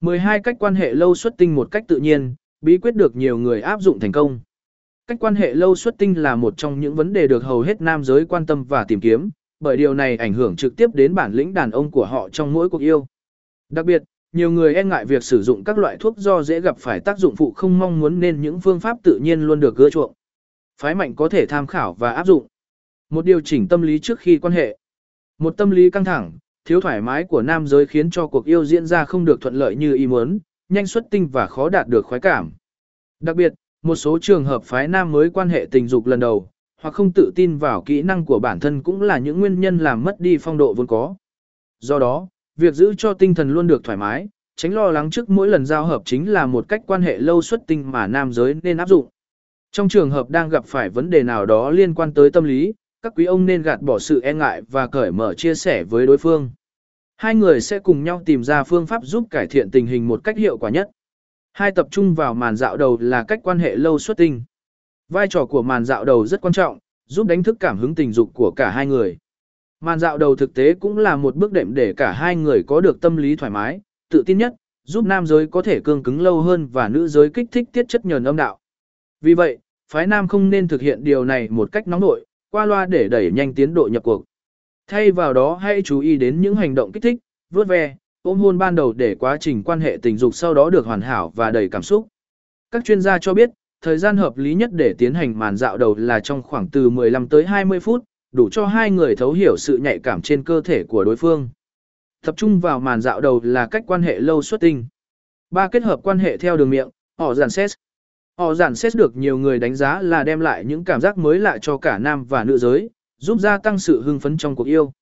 12 cách quan hệ lâu xuất tinh một cách tự nhiên, bí quyết được nhiều người áp dụng thành công. Cách quan hệ lâu xuất tinh là một trong những vấn đề được hầu hết nam giới quan tâm và tìm kiếm, bởi điều này ảnh hưởng trực tiếp đến bản lĩnh đàn ông của họ trong mỗi cuộc yêu. Đặc biệt, nhiều người e ngại việc sử dụng các loại thuốc do dễ gặp phải tác dụng phụ không mong muốn nên những phương pháp tự nhiên luôn được gỡ chuộng. Phái mạnh có thể tham khảo và áp dụng. Một điều chỉnh tâm lý trước khi quan hệ. Một tâm lý căng thẳng, thiếu thoải mái của nam giới khiến cho cuộc yêu diễn ra không được thuận lợi như ý muốn, nhanh xuất tinh và khó đạt được khoái cảm. Đặc biệt, một số trường hợp phái nam mới quan hệ tình dục lần đầu, hoặc không tự tin vào kỹ năng của bản thân cũng là những nguyên nhân làm mất đi phong độ vốn có. Do đó, việc giữ cho tinh thần luôn được thoải mái, tránh lo lắng trước mỗi lần giao hợp chính là một cách quan hệ lâu xuất tinh mà nam giới nên áp dụng. Trong trường hợp đang gặp phải vấn đề nào đó liên quan tới tâm lý, các quý ông nên gạt bỏ sự e ngại và cởi mở chia sẻ với đối phương. Hai người sẽ cùng nhau tìm ra phương pháp giúp cải thiện tình hình một cách hiệu quả nhất. Hai tập trung vào màn dạo đầu là cách quan hệ lâu xuất tinh. Vai trò của màn dạo đầu rất quan trọng, giúp đánh thức cảm hứng tình dục của cả hai người. Màn dạo đầu thực tế cũng là một bước đệm để cả hai người có được tâm lý thoải mái, tự tin nhất, giúp nam giới có thể cương cứng lâu hơn và nữ giới kích thích tiết chất nhờn âm đạo. Vì vậy, phái nam không nên thực hiện điều này một cách nóng nội, qua loa để đẩy nhanh tiến độ nhập cuộc. Thay vào đó hãy chú ý đến những hành động kích thích, vuốt ve, ôm hôn ban đầu để quá trình quan hệ tình dục sau đó được hoàn hảo và đầy cảm xúc. Các chuyên gia cho biết, thời gian hợp lý nhất để tiến hành màn dạo đầu là trong khoảng từ 15 tới 20 phút, đủ cho hai người thấu hiểu sự nhạy cảm trên cơ thể của đối phương. Tập trung vào màn dạo đầu là cách quan hệ lâu xuất tinh. Ba kết hợp quan hệ theo đường miệng, họ giản xét. Họ giản xét được nhiều người đánh giá là đem lại những cảm giác mới lạ cho cả nam và nữ giới, giúp gia tăng sự hưng phấn trong cuộc yêu.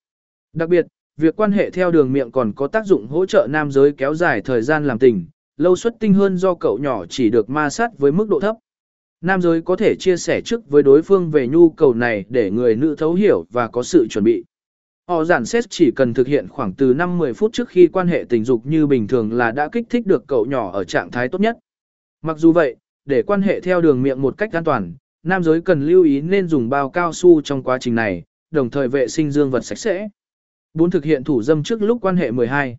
Đặc biệt, việc quan hệ theo đường miệng còn có tác dụng hỗ trợ nam giới kéo dài thời gian làm tình, lâu xuất tinh hơn do cậu nhỏ chỉ được ma sát với mức độ thấp. Nam giới có thể chia sẻ trước với đối phương về nhu cầu này để người nữ thấu hiểu và có sự chuẩn bị. Họ giản xét chỉ cần thực hiện khoảng từ 5-10 phút trước khi quan hệ tình dục như bình thường là đã kích thích được cậu nhỏ ở trạng thái tốt nhất. Mặc dù vậy, để quan hệ theo đường miệng một cách an toàn, nam giới cần lưu ý nên dùng bao cao su trong quá trình này, đồng thời vệ sinh dương vật sạch sẽ. 4. Thực hiện thủ dâm trước lúc quan hệ 12.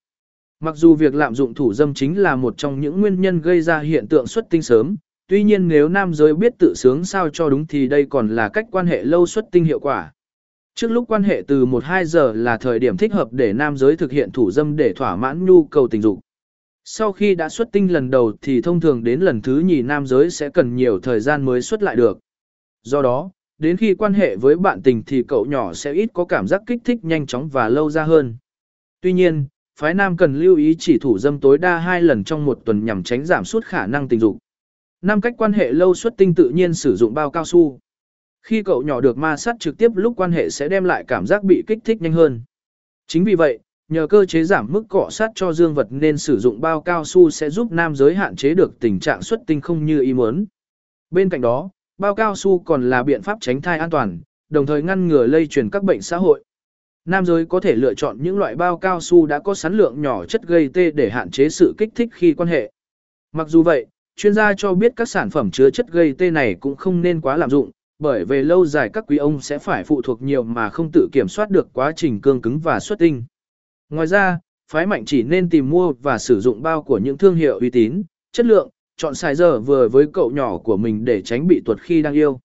Mặc dù việc lạm dụng thủ dâm chính là một trong những nguyên nhân gây ra hiện tượng xuất tinh sớm, tuy nhiên nếu nam giới biết tự sướng sao cho đúng thì đây còn là cách quan hệ lâu xuất tinh hiệu quả. Trước lúc quan hệ từ 1-2 giờ là thời điểm thích hợp để nam giới thực hiện thủ dâm để thỏa mãn nhu cầu tình dục. Sau khi đã xuất tinh lần đầu thì thông thường đến lần thứ nhì nam giới sẽ cần nhiều thời gian mới xuất lại được. Do đó, đến khi quan hệ với bạn tình thì cậu nhỏ sẽ ít có cảm giác kích thích nhanh chóng và lâu ra hơn. Tuy nhiên, phái nam cần lưu ý chỉ thủ dâm tối đa hai lần trong một tuần nhằm tránh giảm suốt khả năng tình dục. Năm cách quan hệ lâu suất tinh tự nhiên sử dụng bao cao su. Khi cậu nhỏ được ma sát trực tiếp lúc quan hệ sẽ đem lại cảm giác bị kích thích nhanh hơn. Chính vì vậy, nhờ cơ chế giảm mức cọ sát cho dương vật nên sử dụng bao cao su sẽ giúp nam giới hạn chế được tình trạng xuất tinh không như ý muốn. Bên cạnh đó, bao cao su còn là biện pháp tránh thai an toàn, đồng thời ngăn ngừa lây truyền các bệnh xã hội. Nam giới có thể lựa chọn những loại bao cao su đã có sắn lượng nhỏ chất gây tê để hạn chế sự kích thích khi quan hệ. Mặc dù vậy, chuyên gia cho biết các sản phẩm chứa chất gây tê này cũng không nên quá lạm dụng, bởi về lâu dài các quý ông sẽ phải phụ thuộc nhiều mà không tự kiểm soát được quá trình cương cứng và xuất tinh. Ngoài ra, phái mạnh chỉ nên tìm mua và sử dụng bao của những thương hiệu uy tín, chất lượng, chọn size giờ vừa với cậu nhỏ của mình để tránh bị tuột khi đang yêu.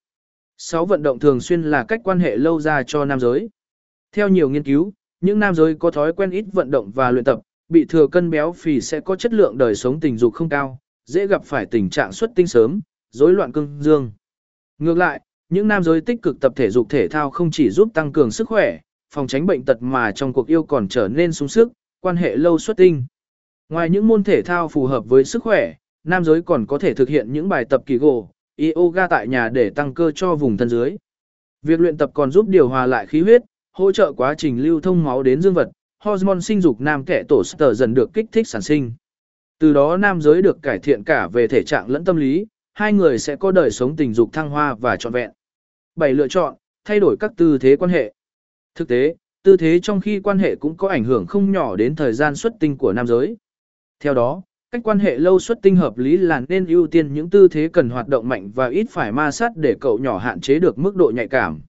6. Vận động thường xuyên là cách quan hệ lâu dài cho nam giới. Theo nhiều nghiên cứu, những nam giới có thói quen ít vận động và luyện tập, bị thừa cân béo phì sẽ có chất lượng đời sống tình dục không cao, dễ gặp phải tình trạng xuất tinh sớm, rối loạn cương dương. Ngược lại, những nam giới tích cực tập thể dục thể thao không chỉ giúp tăng cường sức khỏe, phòng tránh bệnh tật mà trong cuộc yêu còn trở nên sung sức, quan hệ lâu xuất tinh. Ngoài những môn thể thao phù hợp với sức khỏe, nam giới còn có thể thực hiện những bài tập kỳ gồ, yoga tại nhà để tăng cơ cho vùng thân dưới. Việc luyện tập còn giúp điều hòa lại khí huyết, hỗ trợ quá trình lưu thông máu đến dương vật, hormone sinh dục nam kẻ tổ sở dần được kích thích sản sinh. Từ đó nam giới được cải thiện cả về thể trạng lẫn tâm lý, hai người sẽ có đời sống tình dục thăng hoa và trọn vẹn. 7. Lựa chọn, thay đổi các tư thế quan hệ. Thực tế, tư thế trong khi quan hệ cũng có ảnh hưởng không nhỏ đến thời gian xuất tinh của nam giới. Theo đó, cách quan hệ lâu xuất tinh hợp lý là nên ưu tiên những tư thế cần hoạt động mạnh và ít phải ma sát để cậu nhỏ hạn chế được mức độ nhạy cảm.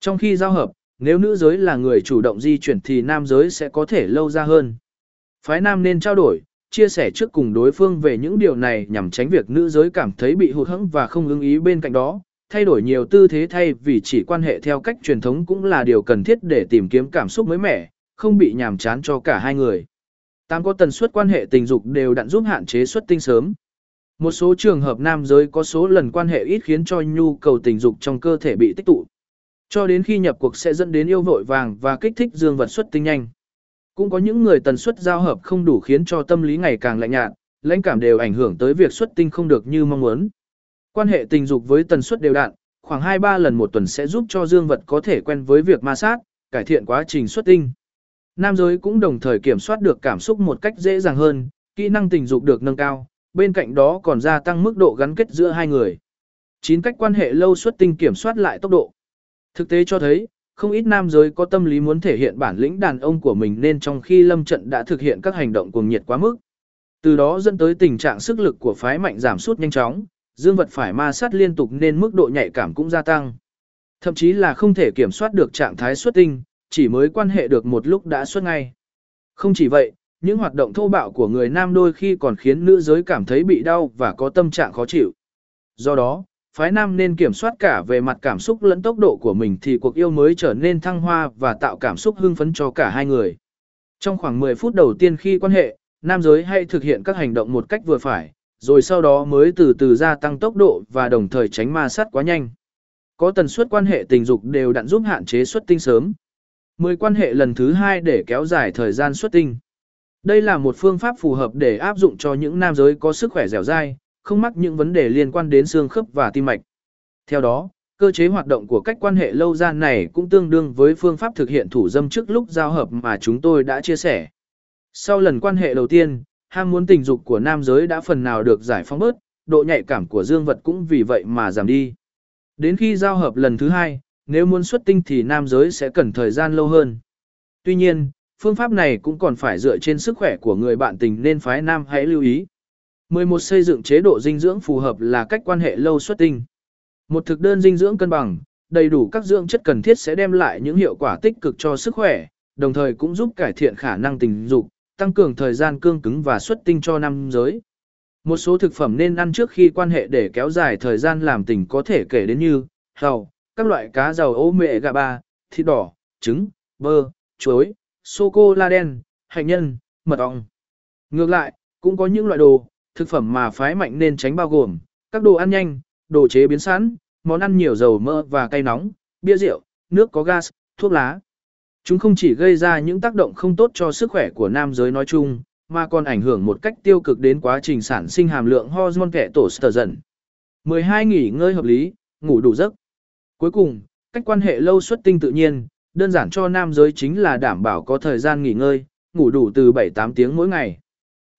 Trong khi giao hợp, nếu nữ giới là người chủ động di chuyển thì nam giới sẽ có thể lâu ra hơn. Phái nam nên trao đổi, chia sẻ trước cùng đối phương về những điều này nhằm tránh việc nữ giới cảm thấy bị hụt hẫng và không ưng ý bên cạnh đó, thay đổi nhiều tư thế thay vì chỉ quan hệ theo cách truyền thống cũng là điều cần thiết để tìm kiếm cảm xúc mới mẻ, không bị nhàm chán cho cả hai người. Tám có tần suất quan hệ tình dục đều đặn giúp hạn chế xuất tinh sớm. Một số trường hợp nam giới có số lần quan hệ ít khiến cho nhu cầu tình dục trong cơ thể bị tích tụ. Cho đến khi nhập cuộc sẽ dẫn đến yêu vội vàng và kích thích dương vật xuất tinh nhanh. Cũng có những người tần suất giao hợp không đủ khiến cho tâm lý ngày càng lạnh nhạt, lãnh cảm đều ảnh hưởng tới việc xuất tinh không được như mong muốn. Quan hệ tình dục với tần suất đều đặn, khoảng 2-3 lần một tuần sẽ giúp cho dương vật có thể quen với việc ma sát, cải thiện quá trình xuất tinh. Nam giới cũng đồng thời kiểm soát được cảm xúc một cách dễ dàng hơn, kỹ năng tình dục được nâng cao, bên cạnh đó còn gia tăng mức độ gắn kết giữa hai người. 9 cách quan hệ lâu suất tinh kiểm soát lại tốc độ. Thực tế cho thấy, không ít nam giới có tâm lý muốn thể hiện bản lĩnh đàn ông của mình nên trong khi lâm trận đã thực hiện các hành động cuồng nhiệt quá mức. Từ đó dẫn tới tình trạng sức lực của phái mạnh giảm sút nhanh chóng, dương vật phải ma sát liên tục nên mức độ nhạy cảm cũng gia tăng. Thậm chí là không thể kiểm soát được trạng thái xuất tinh, chỉ mới quan hệ được một lúc đã xuất ngay. Không chỉ vậy, những hoạt động thô bạo của người nam đôi khi còn khiến nữ giới cảm thấy bị đau và có tâm trạng khó chịu. Do đó, phái nam nên kiểm soát cả về mặt cảm xúc lẫn tốc độ của mình thì cuộc yêu mới trở nên thăng hoa và tạo cảm xúc hưng phấn cho cả hai người. Trong khoảng 10 phút đầu tiên khi quan hệ, nam giới hay thực hiện các hành động một cách vừa phải, rồi sau đó mới từ từ gia tăng tốc độ và đồng thời tránh ma sát quá nhanh. Có tần suất quan hệ tình dục đều đặn giúp hạn chế xuất tinh sớm. 10 quan hệ lần thứ hai để kéo dài thời gian xuất tinh. Đây là một phương pháp phù hợp để áp dụng cho những nam giới có sức khỏe dẻo dai, không mắc những vấn đề liên quan đến xương khớp và tim mạch. Theo đó, cơ chế hoạt động của cách quan hệ lâu gian này cũng tương đương với phương pháp thực hiện thủ dâm trước lúc giao hợp mà chúng tôi đã chia sẻ. Sau lần quan hệ đầu tiên, ham muốn tình dục của nam giới đã phần nào được giải phóng bớt, độ nhạy cảm của dương vật cũng vì vậy mà giảm đi. Đến khi giao hợp lần thứ hai, nếu muốn xuất tinh thì nam giới sẽ cần thời gian lâu hơn. Tuy nhiên, phương pháp này cũng còn phải dựa trên sức khỏe của người bạn tình nên phái nam hãy lưu ý. 11. Xây dựng chế độ dinh dưỡng phù hợp là cách quan hệ lâu xuất tinh. Một thực đơn dinh dưỡng cân bằng, đầy đủ các dưỡng chất cần thiết sẽ đem lại những hiệu quả tích cực cho sức khỏe, đồng thời cũng giúp cải thiện khả năng tình dục, tăng cường thời gian cương cứng và xuất tinh cho nam giới. Một số thực phẩm nên ăn trước khi quan hệ để kéo dài thời gian làm tình có thể kể đến như hầu, các loại cá giàu ô mệ gà ba, thịt đỏ, trứng, bơ, chuối, sô-cô-la đen, hạnh nhân, mật ong. Ngược lại, cũng có những loại đồ, thực phẩm mà phái mạnh nên tránh bao gồm các đồ ăn nhanh, đồ chế biến sẵn, món ăn nhiều dầu mỡ và cay nóng, bia rượu, nước có gas, thuốc lá. Chúng không chỉ gây ra những tác động không tốt cho sức khỏe của nam giới nói chung, mà còn ảnh hưởng một cách tiêu cực đến quá trình sản sinh hàm lượng hormone kẻ tổ sở dần. 12. Nghỉ ngơi hợp lý, ngủ đủ giấc. Cuối cùng, cách quan hệ lâu xuất tinh tự nhiên, đơn giản cho nam giới chính là đảm bảo có thời gian nghỉ ngơi, ngủ đủ từ 7-8 tiếng mỗi ngày.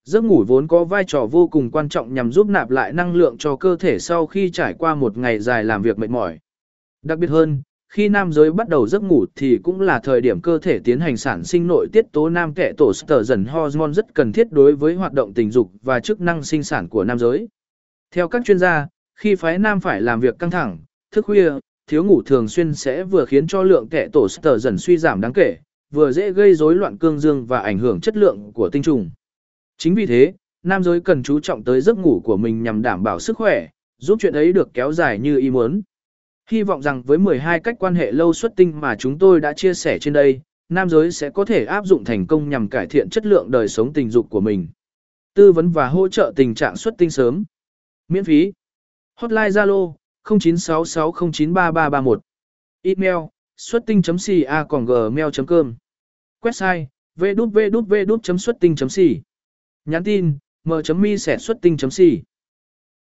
Giấc ngủ vốn có vai trò vô cùng quan trọng nhằm giúp nạp lại năng lượng cho cơ thể sau khi trải qua một ngày dài làm việc mệt mỏi. Đặc biệt hơn, khi nam giới bắt đầu giấc ngủ thì cũng là thời điểm cơ thể tiến hành sản sinh nội tiết tố nam kệ tổ sở dần hormone rất cần thiết đối với hoạt động tình dục và chức năng sinh sản của nam giới. Theo các chuyên gia, khi phái nam phải làm việc căng thẳng, thức khuya, thiếu ngủ thường xuyên sẽ vừa khiến cho lượng kẻ tổ sở dần suy giảm đáng kể, vừa dễ gây rối loạn cương dương và ảnh hưởng chất lượng của tinh trùng. Chính vì thế, nam giới cần chú trọng tới giấc ngủ của mình nhằm đảm bảo sức khỏe, giúp chuyện ấy được kéo dài như ý muốn. Hy vọng rằng với 12 cách quan hệ lâu xuất tinh mà chúng tôi đã chia sẻ trên đây, nam giới sẽ có thể áp dụng thành công nhằm cải thiện chất lượng đời sống tình dục của mình. Tư vấn và hỗ trợ tình trạng xuất tinh sớm. Miễn phí. Hotline Zalo 0966093331. Email xuất tinh.ca.gmail.com Website www.xuất tinh.c Nhắn tin m.mi sẻ xuất tinh.c